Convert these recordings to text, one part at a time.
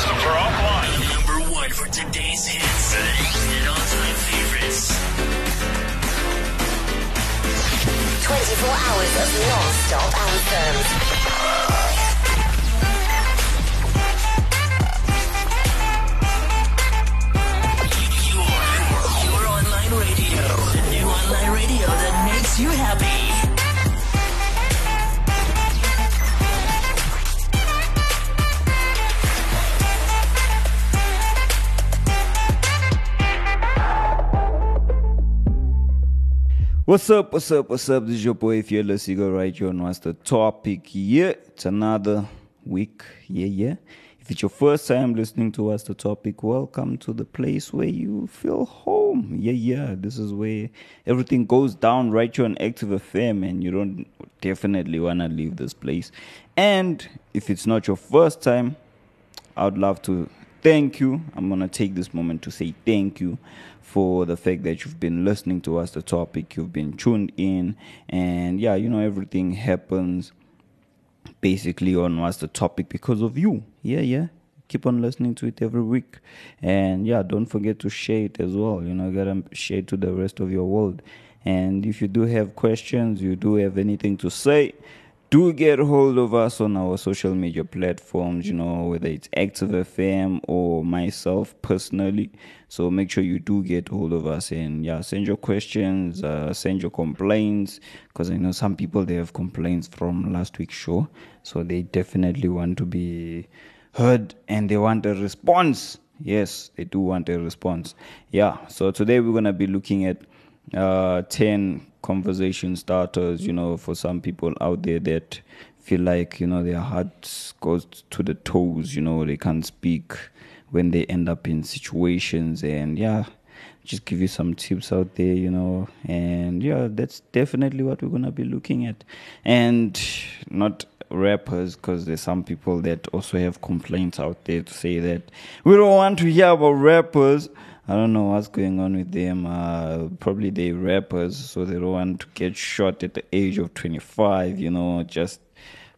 systems are offline. Number one for today's hits and all-time favorites. 24 hours of non-stop anthems. What's up, what's up, what's up? This is your boy Fearless Eagle right here on What's the Topic. Yeah, it's another week. Yeah, yeah. If it's your first time listening to What's the Topic, welcome to the place where you feel home. Yeah, yeah. This is where everything goes down right here on Active FM and you don't definitely want to leave this place. And if it's not your first time, I would love to thank you. I'm going to take this moment to say thank you for the fact that you've been listening to us, the topic, you've been tuned in, and yeah, you know, everything happens basically on what's the topic because of you. Yeah, yeah. Keep on listening to it every week. And yeah, don't forget to share it as well. You know, gotta share to the rest of your world. And if you do have questions, you do have anything to say, do get hold of us on our social media platforms, you know, whether it's Active FM or myself personally. So make sure you do get hold of us and yeah, send your questions, uh, send your complaints, because I know some people they have complaints from last week's show, so they definitely want to be heard and they want a response. Yes, they do want a response. Yeah, so today we're gonna be looking at uh, 10 conversation starters, you know, for some people out there that feel like, you know, their heart goes to the toes, you know, they can't speak when they end up in situations. And yeah, just give you some tips out there, you know, and yeah, that's definitely what we're to be looking at. And not rappers, because there's some people that also have complaints out there to say that we don't want to hear about rappers. I don't know what's going on with them. Uh, probably they rappers, so they don't want to get shot at the age of 25, you know, just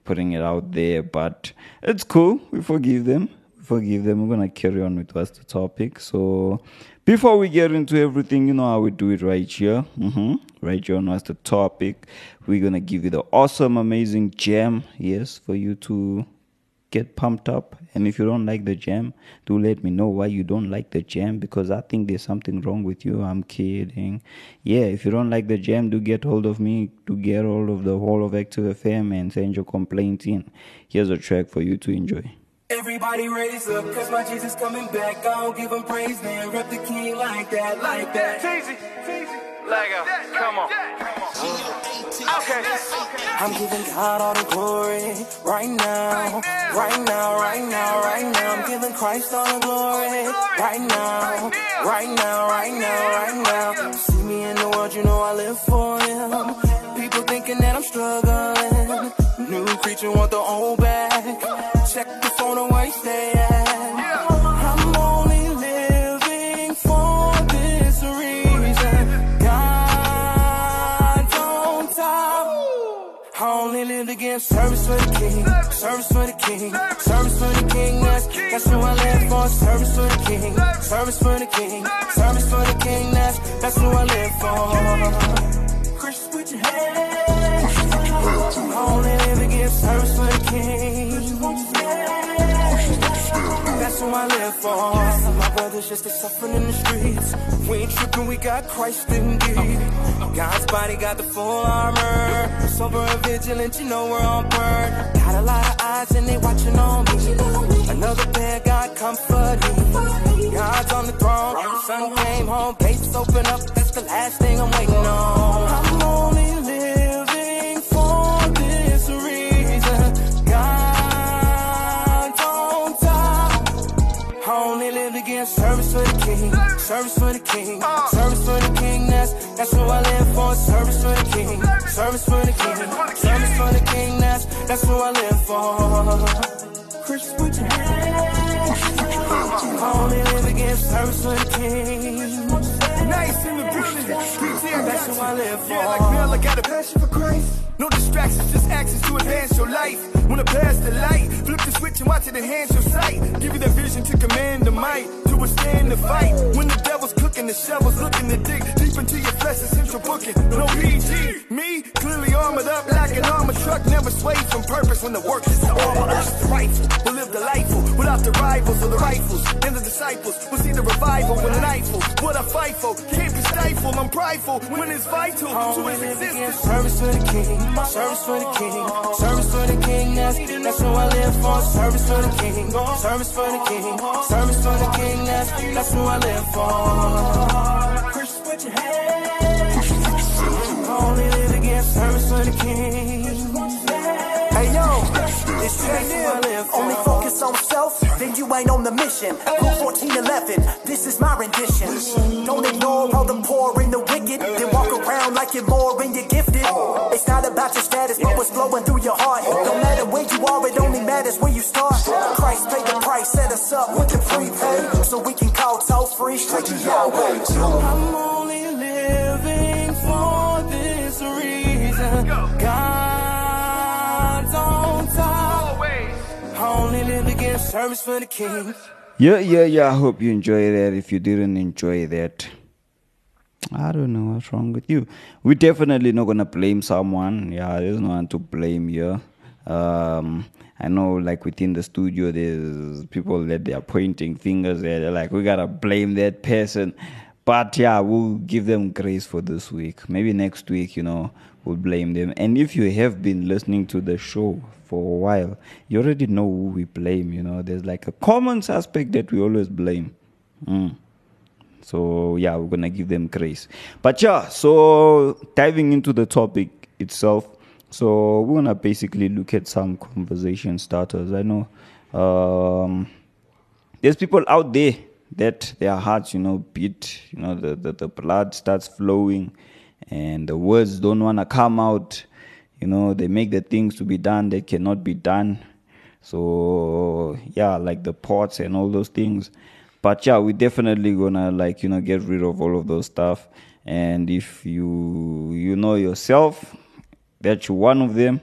putting it out there. But it's cool. We forgive them. We forgive them. We're going to carry on with what's the topic. So before we get into everything, you know how we do it right here. hmm Right here on what's the topic. We're going to give you the awesome, amazing jam, yes, for you to get pumped up and if you don't like the jam do let me know why you don't like the jam because i think there's something wrong with you. I'm kidding. Yeah if you don't like the jam do get hold of me do get hold of the whole of active fm and send your complaints in. Here's a track for you to enjoy. Everybody raise up, cause my Jesus coming back. I don't give him praise, then rep the king like that, like that. Teasy, Lego, come on. Okay. I'm giving God all the glory right now, right now, right now, right now. I'm giving Christ all the glory right now, right now, right now, right now. See me in the world, you know I live for Him. People thinking that I'm struggling. New creature want the old back. Check the phone and where you stay at. Live service for the king, service for the king, service for the king. That's, that's who I live for. Service for the king, service for the king, service for the king. That's, that's who I live for. Chris, put your hands. Only live to give service for the king. I live for. My brothers just a suffering in the streets. We ain't tripping, we got Christ indeed. God's body got the full armor. Sober and vigilant, you know we're on burn. Got a lot of eyes and they watching on me. Another pair, God comfort me. God's on the throne. Son came home, gates open up. That's the last thing I'm waiting on. Service for the king, service for the king, service for the king. That's that's who I live for. Service for the king, service for the king, service for the king. That's that's who I live for. Chris, hands. I only live give service for the king. Nice in the building. That's who I live for. Yeah, like Bill, I got a passion for Christ. No distractions, just actions to advance your life. Wanna pass the light, flip the switch and watch it enhance your sight. Give you the vision to command the might, withstand the fight. When the devil's cooking, the shovels looking to dig deep into your flesh, essential booking. No PG, me clearly armored up like an armored truck, never swayed from purpose when the work is to armor us. The rifle will live delightful without the rivals or the rifles. And the disciples will see the revival with an eyeful. What I fight for can't be stifled. I'm prideful when it's vital to his existence. Service for the king, service for the king, service for the king. That's that's what I live for. Service for the king, service for the king, service for the king. That's that's what I live for. Christian, put your hands. Only live again. Service for the king. Hey yo, it's live for. Only focus on self, then you ain't on the mission. Rule 1411, this is my rendition. Don't ignore all the poor and the wicked. Then walk around like you're more and you're gifted. It's not about your status, but what's flowing through your heart. No matter where you are, it only matters where you start. Straight to Yahweh. I'm only living for this reason. God's on top. Only live again. Service for the king. Yeah, yeah, yeah. I hope you enjoy that. If you didn't enjoy that, I don't know what's wrong with you. We're definitely not gonna blame someone. Yeah, there's no one to blame here. Um, I know, like within the studio, there's people that they are pointing fingers at. They're like, we gotta blame that person. But yeah, we'll give them grace for this week. Maybe next week, you know, we'll blame them. And if you have been listening to the show for a while, you already know who we blame. You know, there's like a common suspect that we always blame. Mm. So yeah, we're gonna give them grace. But yeah, so diving into the topic itself, so we're gonna basically look at some conversation starters. I know um, there's people out there that their hearts, you know, beat, you know, the, the, the blood starts flowing and the words don't wanna come out, you know, they make the things to be done that cannot be done. So yeah, like the pots and all those things. But yeah, we're definitely gonna like, you know, get rid of all of those stuff. And if you you know yourself that you're one of them,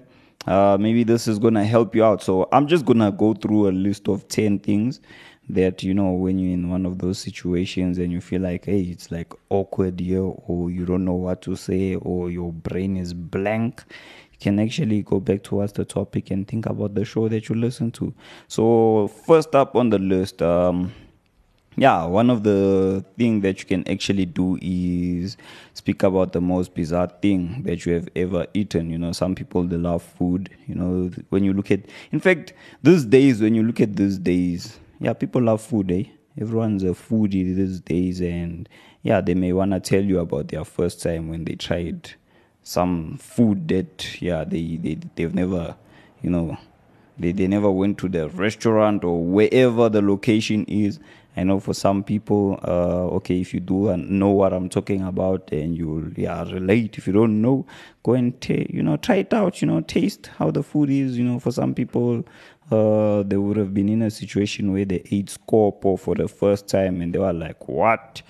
uh, maybe this is gonna help you out. So I'm just gonna go through a list of ten things that you know when you're in one of those situations and you feel like hey it's like awkward here or you don't know what to say or your brain is blank you can actually go back towards the topic and think about the show that you listen to so first up on the list um yeah one of the thing that you can actually do is speak about the most bizarre thing that you have ever eaten. You know some people they love food you know when you look at in fact these days when you look at these days yeah people love food eh? Everyone's a foodie these days and yeah they may want to tell you about their first time when they tried some food that yeah they, they they've never you know they, they never went to the restaurant or wherever the location is. I know for some people uh okay if you do uh, know what i'm talking about and you yeah relate. If you don't know go and ta- you know try it out you know taste how the food is you know. For some people uh they would have been in a situation where they ate scorpo for the first time and they were like what?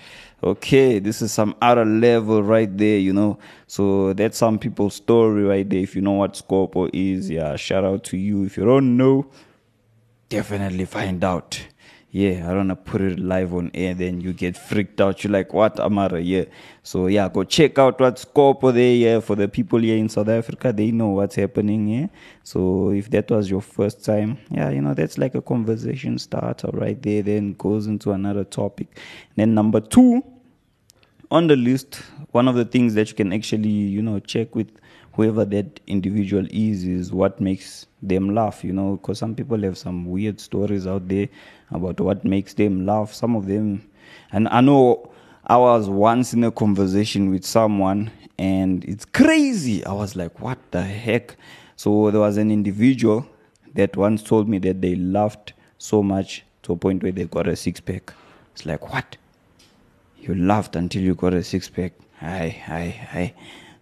Okay this is some other level right there you know? So that's some people's story right there. If you know what scorpo is yeah shout out to you. If you don't know definitely find out yeah i don't want to put it live on air then you get freaked out. You're like what amara? Yeah. So yeah go check out what's scorpo there yeah for the people here in south africa. They know what's happening yeah. So if that was your first time yeah you know that's like a conversation starter right there then goes into another topic. Then number two on the list, one of the things that you can actually, you know, check with whoever that individual is, is what makes them laugh, you know, because some people have some weird stories out there about what makes them laugh. Some of them, and I know I was once in a conversation with someone and it's crazy. I was like, what the heck? So there was an individual that once told me that they laughed so much to a point where they got a six pack. It's like, what? you laughed until you got a six pack. Aye, aye, aye.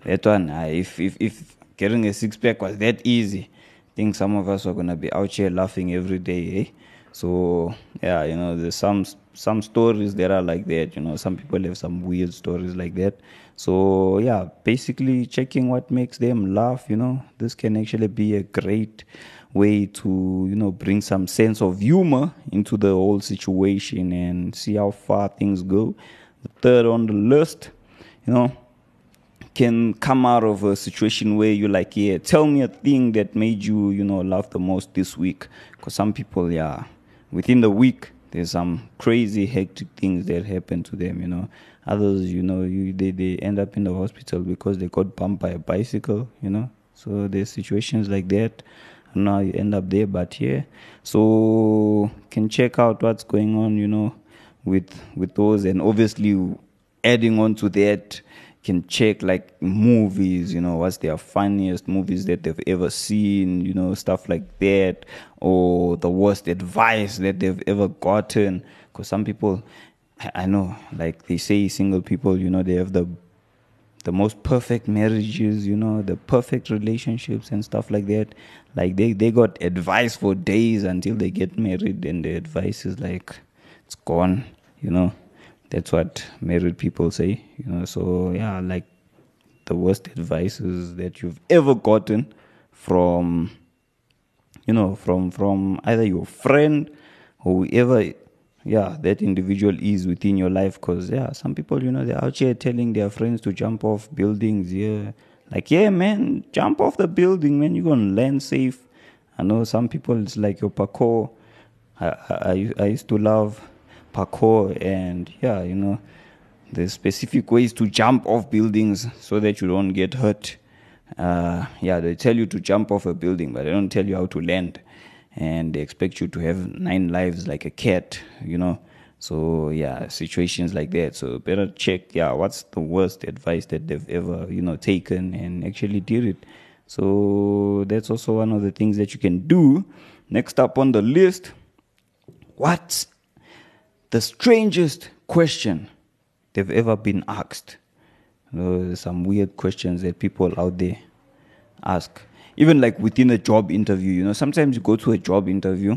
That one, aye, if, if, if getting a six pack was that easy, I think some of us are going to be out here laughing every day, eh? So yeah, you know, there's some some stories that are like that. You know, some people have some weird stories like that. So yeah, basically checking what makes them laugh. You know, this can actually be a great way to you know bring some sense of humor into the whole situation and see how far things go. The third on the list, you know, can come out of a situation where you're like, yeah, tell me a thing that made you, you know, laugh the most this week. Because some people, yeah, within the week, there's some crazy, hectic things that happen to them, you know. Others, you know, you, they, they end up in the hospital because they got bumped by a bicycle, you know. So there's situations like that. Now you end up there, but yeah. So can check out what's going on, you know, with with those and obviously adding on to that can check like movies, you know, what's their funniest movies that they've ever seen, you know, stuff like that, or the worst advice that they've ever gotten. Because some people, I, know, like they say, single people, you know, they have the the most perfect marriages, you know, the perfect relationships and stuff like that. Like they, they got advice for days until they get married, and the advice is like it's gone, you know. That's what married people say, you know. So yeah, like the worst advices that you've ever gotten from you know from from either your friend or whoever yeah that individual is within your life. Because yeah some people you know they're out here telling their friends to jump off buildings yeah. Like yeah man jump off the building man. You're gonna land safe. I know some people it's like your parkour. I i, I used to love parkour and yeah you know there's specific ways to jump off buildings so that you don't get hurt. Uh, yeah they tell you to jump off a building but they don't tell you how to land. And they expect you to have nine lives like a cat you know. So yeah situations like that. So better check yeah what's the worst advice that they've ever you know taken and actually did it. So that's also one of the things that you can do. Next up on the list what's the strangest question they've ever been asked. You know, some weird questions that people out there ask. Even like within a job interview, you know, sometimes you go to a job interview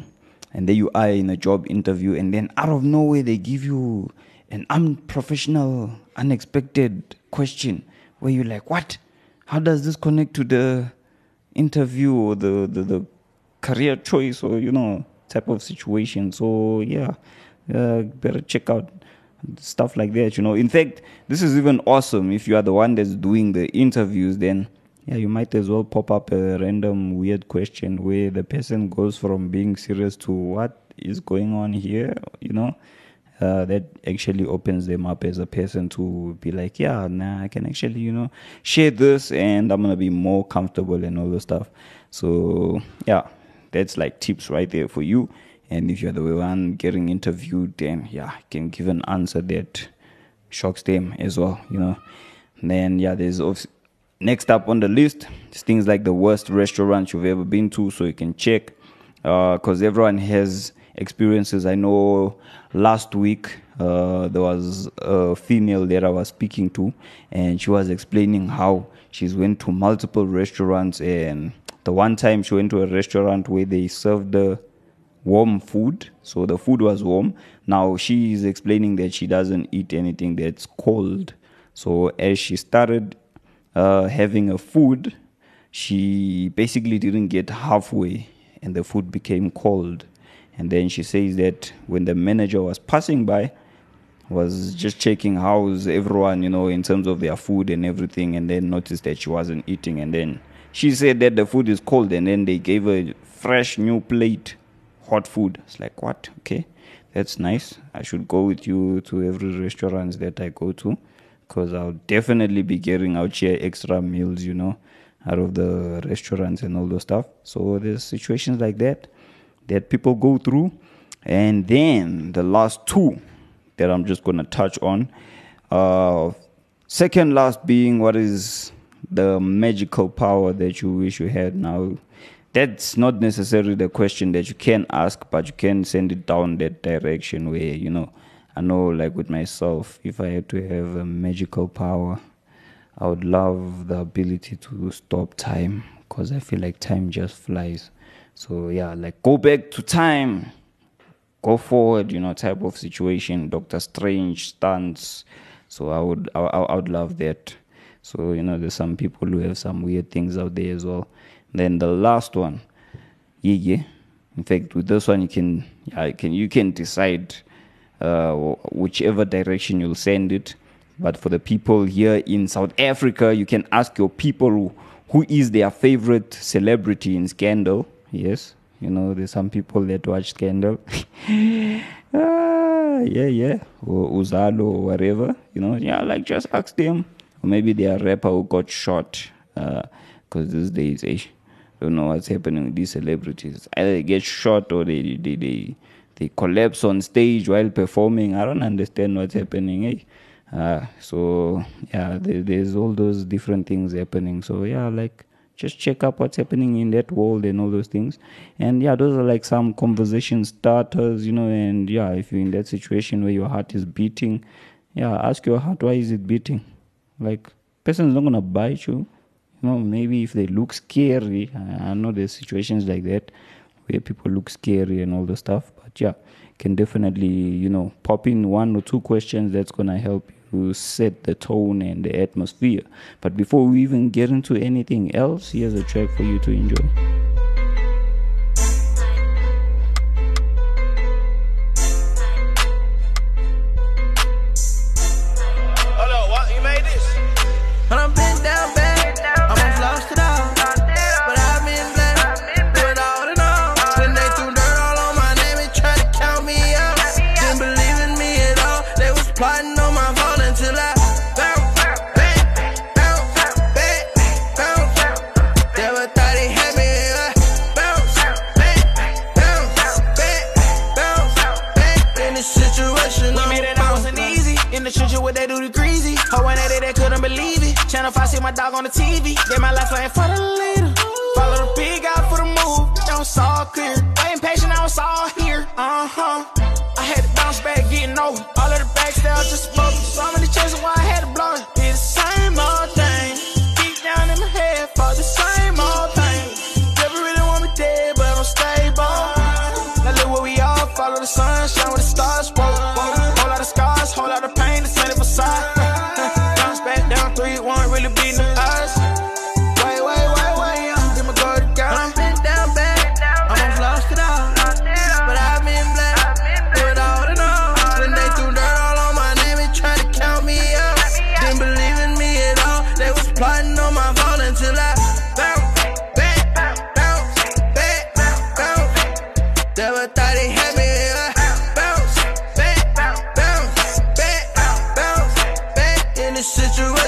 and there you are in a job interview, and then out of nowhere they give you an unprofessional, unexpected question where you're like, What? How does this connect to the interview or the, the, the career choice or, you know, type of situation? So, yeah uh, better check out stuff like that you know in fact this is even awesome if you are the one that's doing the interviews then yeah you might as well pop up a random weird question where the person goes from being serious to what is going on here you know uh, that actually opens them up as a person to be like, yeah, nah, I can actually, you know, share this and I'm gonna be more comfortable and all the stuff. So yeah, that's like tips right there for you. And if you're the one getting interviewed, then yeah, you can give an answer that shocks them as well, you know. And then yeah, there's next up on the list is things like the worst restaurants you've ever been to, so you can check because uh, everyone has experiences. I know last week uh, there was a female that I was speaking to, and she was explaining how she's went to multiple restaurants, and the one time she went to a restaurant where they served the warm food. So the food was warm. Now she is explaining that she doesn't eat anything that's cold. So as she started uh, having a food, she basically didn't get halfway and the food became cold. And then she says that when the manager was passing by, was just checking how's everyone, you know, in terms of their food and everything, and then noticed that she wasn't eating. And then she said that the food is cold, and then they gave her a fresh new plate hot food. It's like, what? Okay, that's nice. I should go with you to every restaurant that I go to because I'll definitely be getting out here extra meals, you know, out of the restaurants and all those stuff. So there's situations like that that people go through. And then the last two that I'm just going to touch on. Uh, second last being what is the magical power that you wish you had now that's not necessarily the question that you can ask, but you can send it down that direction where, you know, I know like with myself, if I had to have a magical power, I would love the ability to stop time because I feel like time just flies. So yeah, like go back to time, go forward, you know, type of situation. Doctor Strange stunts. So I would I I would love that. So you know, there's some people who have some weird things out there as well. Then the last one, yeah. In fact, with this one, you can you can you can decide uh, whichever direction you'll send it. But for the people here in South Africa, you can ask your people who, is their favorite celebrity in Scandal. Yes, you know, there's some people that watch Scandal. ah, yeah, yeah, or Uzalo or whatever. You know, yeah, like just ask them. Or maybe they are rapper who got shot. Because these days, eh, don't know what's happening with these celebrities. Either they get shot or they they they, they collapse on stage while performing. I don't understand what's happening. Eh? Uh, so yeah, there, there's all those different things happening. So yeah, like just check up what's happening in that world and all those things. And yeah, those are like some conversation starters, you know. And yeah, if you're in that situation where your heart is beating, yeah, ask your heart why is it beating. Like person's not gonna bite you. You know, maybe if they look scary, I know there's situations like that where people look scary and all the stuff. But yeah, can definitely you know pop in one or two questions that's gonna help you set the tone and the atmosphere. But before we even get into anything else, here's a track for you to enjoy. Channel 5 see my dog on the TV. get my life ain't for the leader. Follow the big guy for the move. That was all clear. Waiting patient, I was all here. Uh huh. I had to bounce back, getting over. All of the backstab just spoke. So many chances why I had to blow it. Did the same old thing. Deep down in my head, for the same old thing. Never really want me dead, but I'm stable. Now look where we all follow the sun,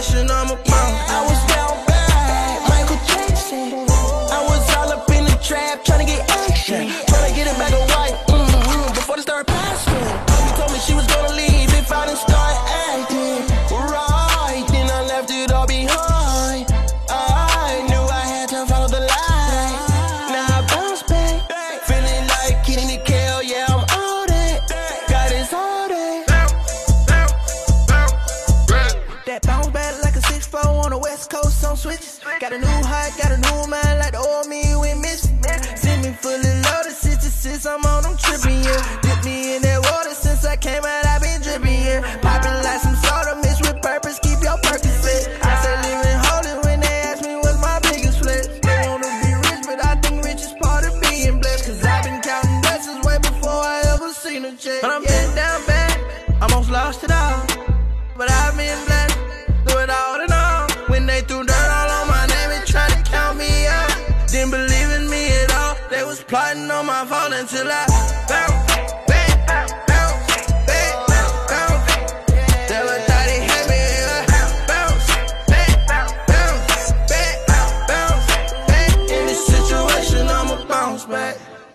situation, I'm a bounce. I was plotting on my fall until I bounce.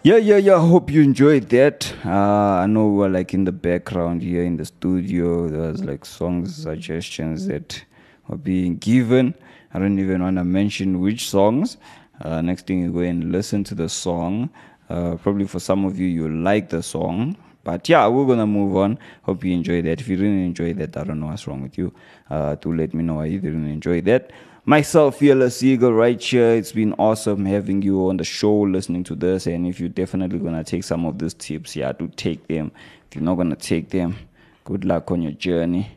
Yeah, yeah, yeah. Hope you enjoyed that. Uh, I know we were like in the background here in the studio. There was like songs suggestions that were being given. I don't even want to mention which songs. Uh, next thing you go and listen to the song. Uh, probably for some of you, you like the song. But yeah, we're gonna move on. Hope you enjoyed that. If you didn't enjoy that, I don't know what's wrong with you. Uh, to let me know why you didn't enjoy that. Myself, Fearless Eagle, right here. It's been awesome having you on the show, listening to this. And if you're definitely gonna take some of these tips, yeah, do take them. If you're not gonna take them, good luck on your journey.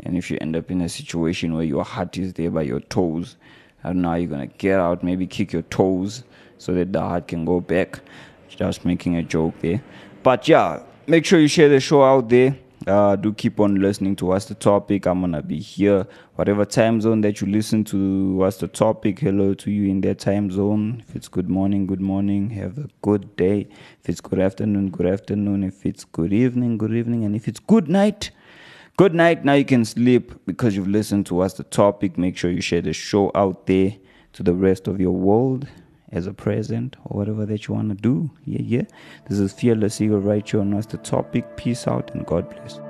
And if you end up in a situation where your heart is there by your toes, I don't know how you're gonna get out. Maybe kick your toes so that the heart can go back. Just making a joke there. But yeah, make sure you share the show out there. Uh, do keep on listening to what's the topic. I'm gonna be here, whatever time zone that you listen to. What's the topic? Hello to you in that time zone. If it's good morning, good morning. Have a good day. If it's good afternoon, good afternoon. If it's good evening, good evening. And if it's good night, good night. Now you can sleep because you've listened to us, the topic. Make sure you share the show out there to the rest of your world as a present or whatever that you want to do. Yeah, yeah. This is Fearless Eagle right here on What's the Topic. Peace out and God bless.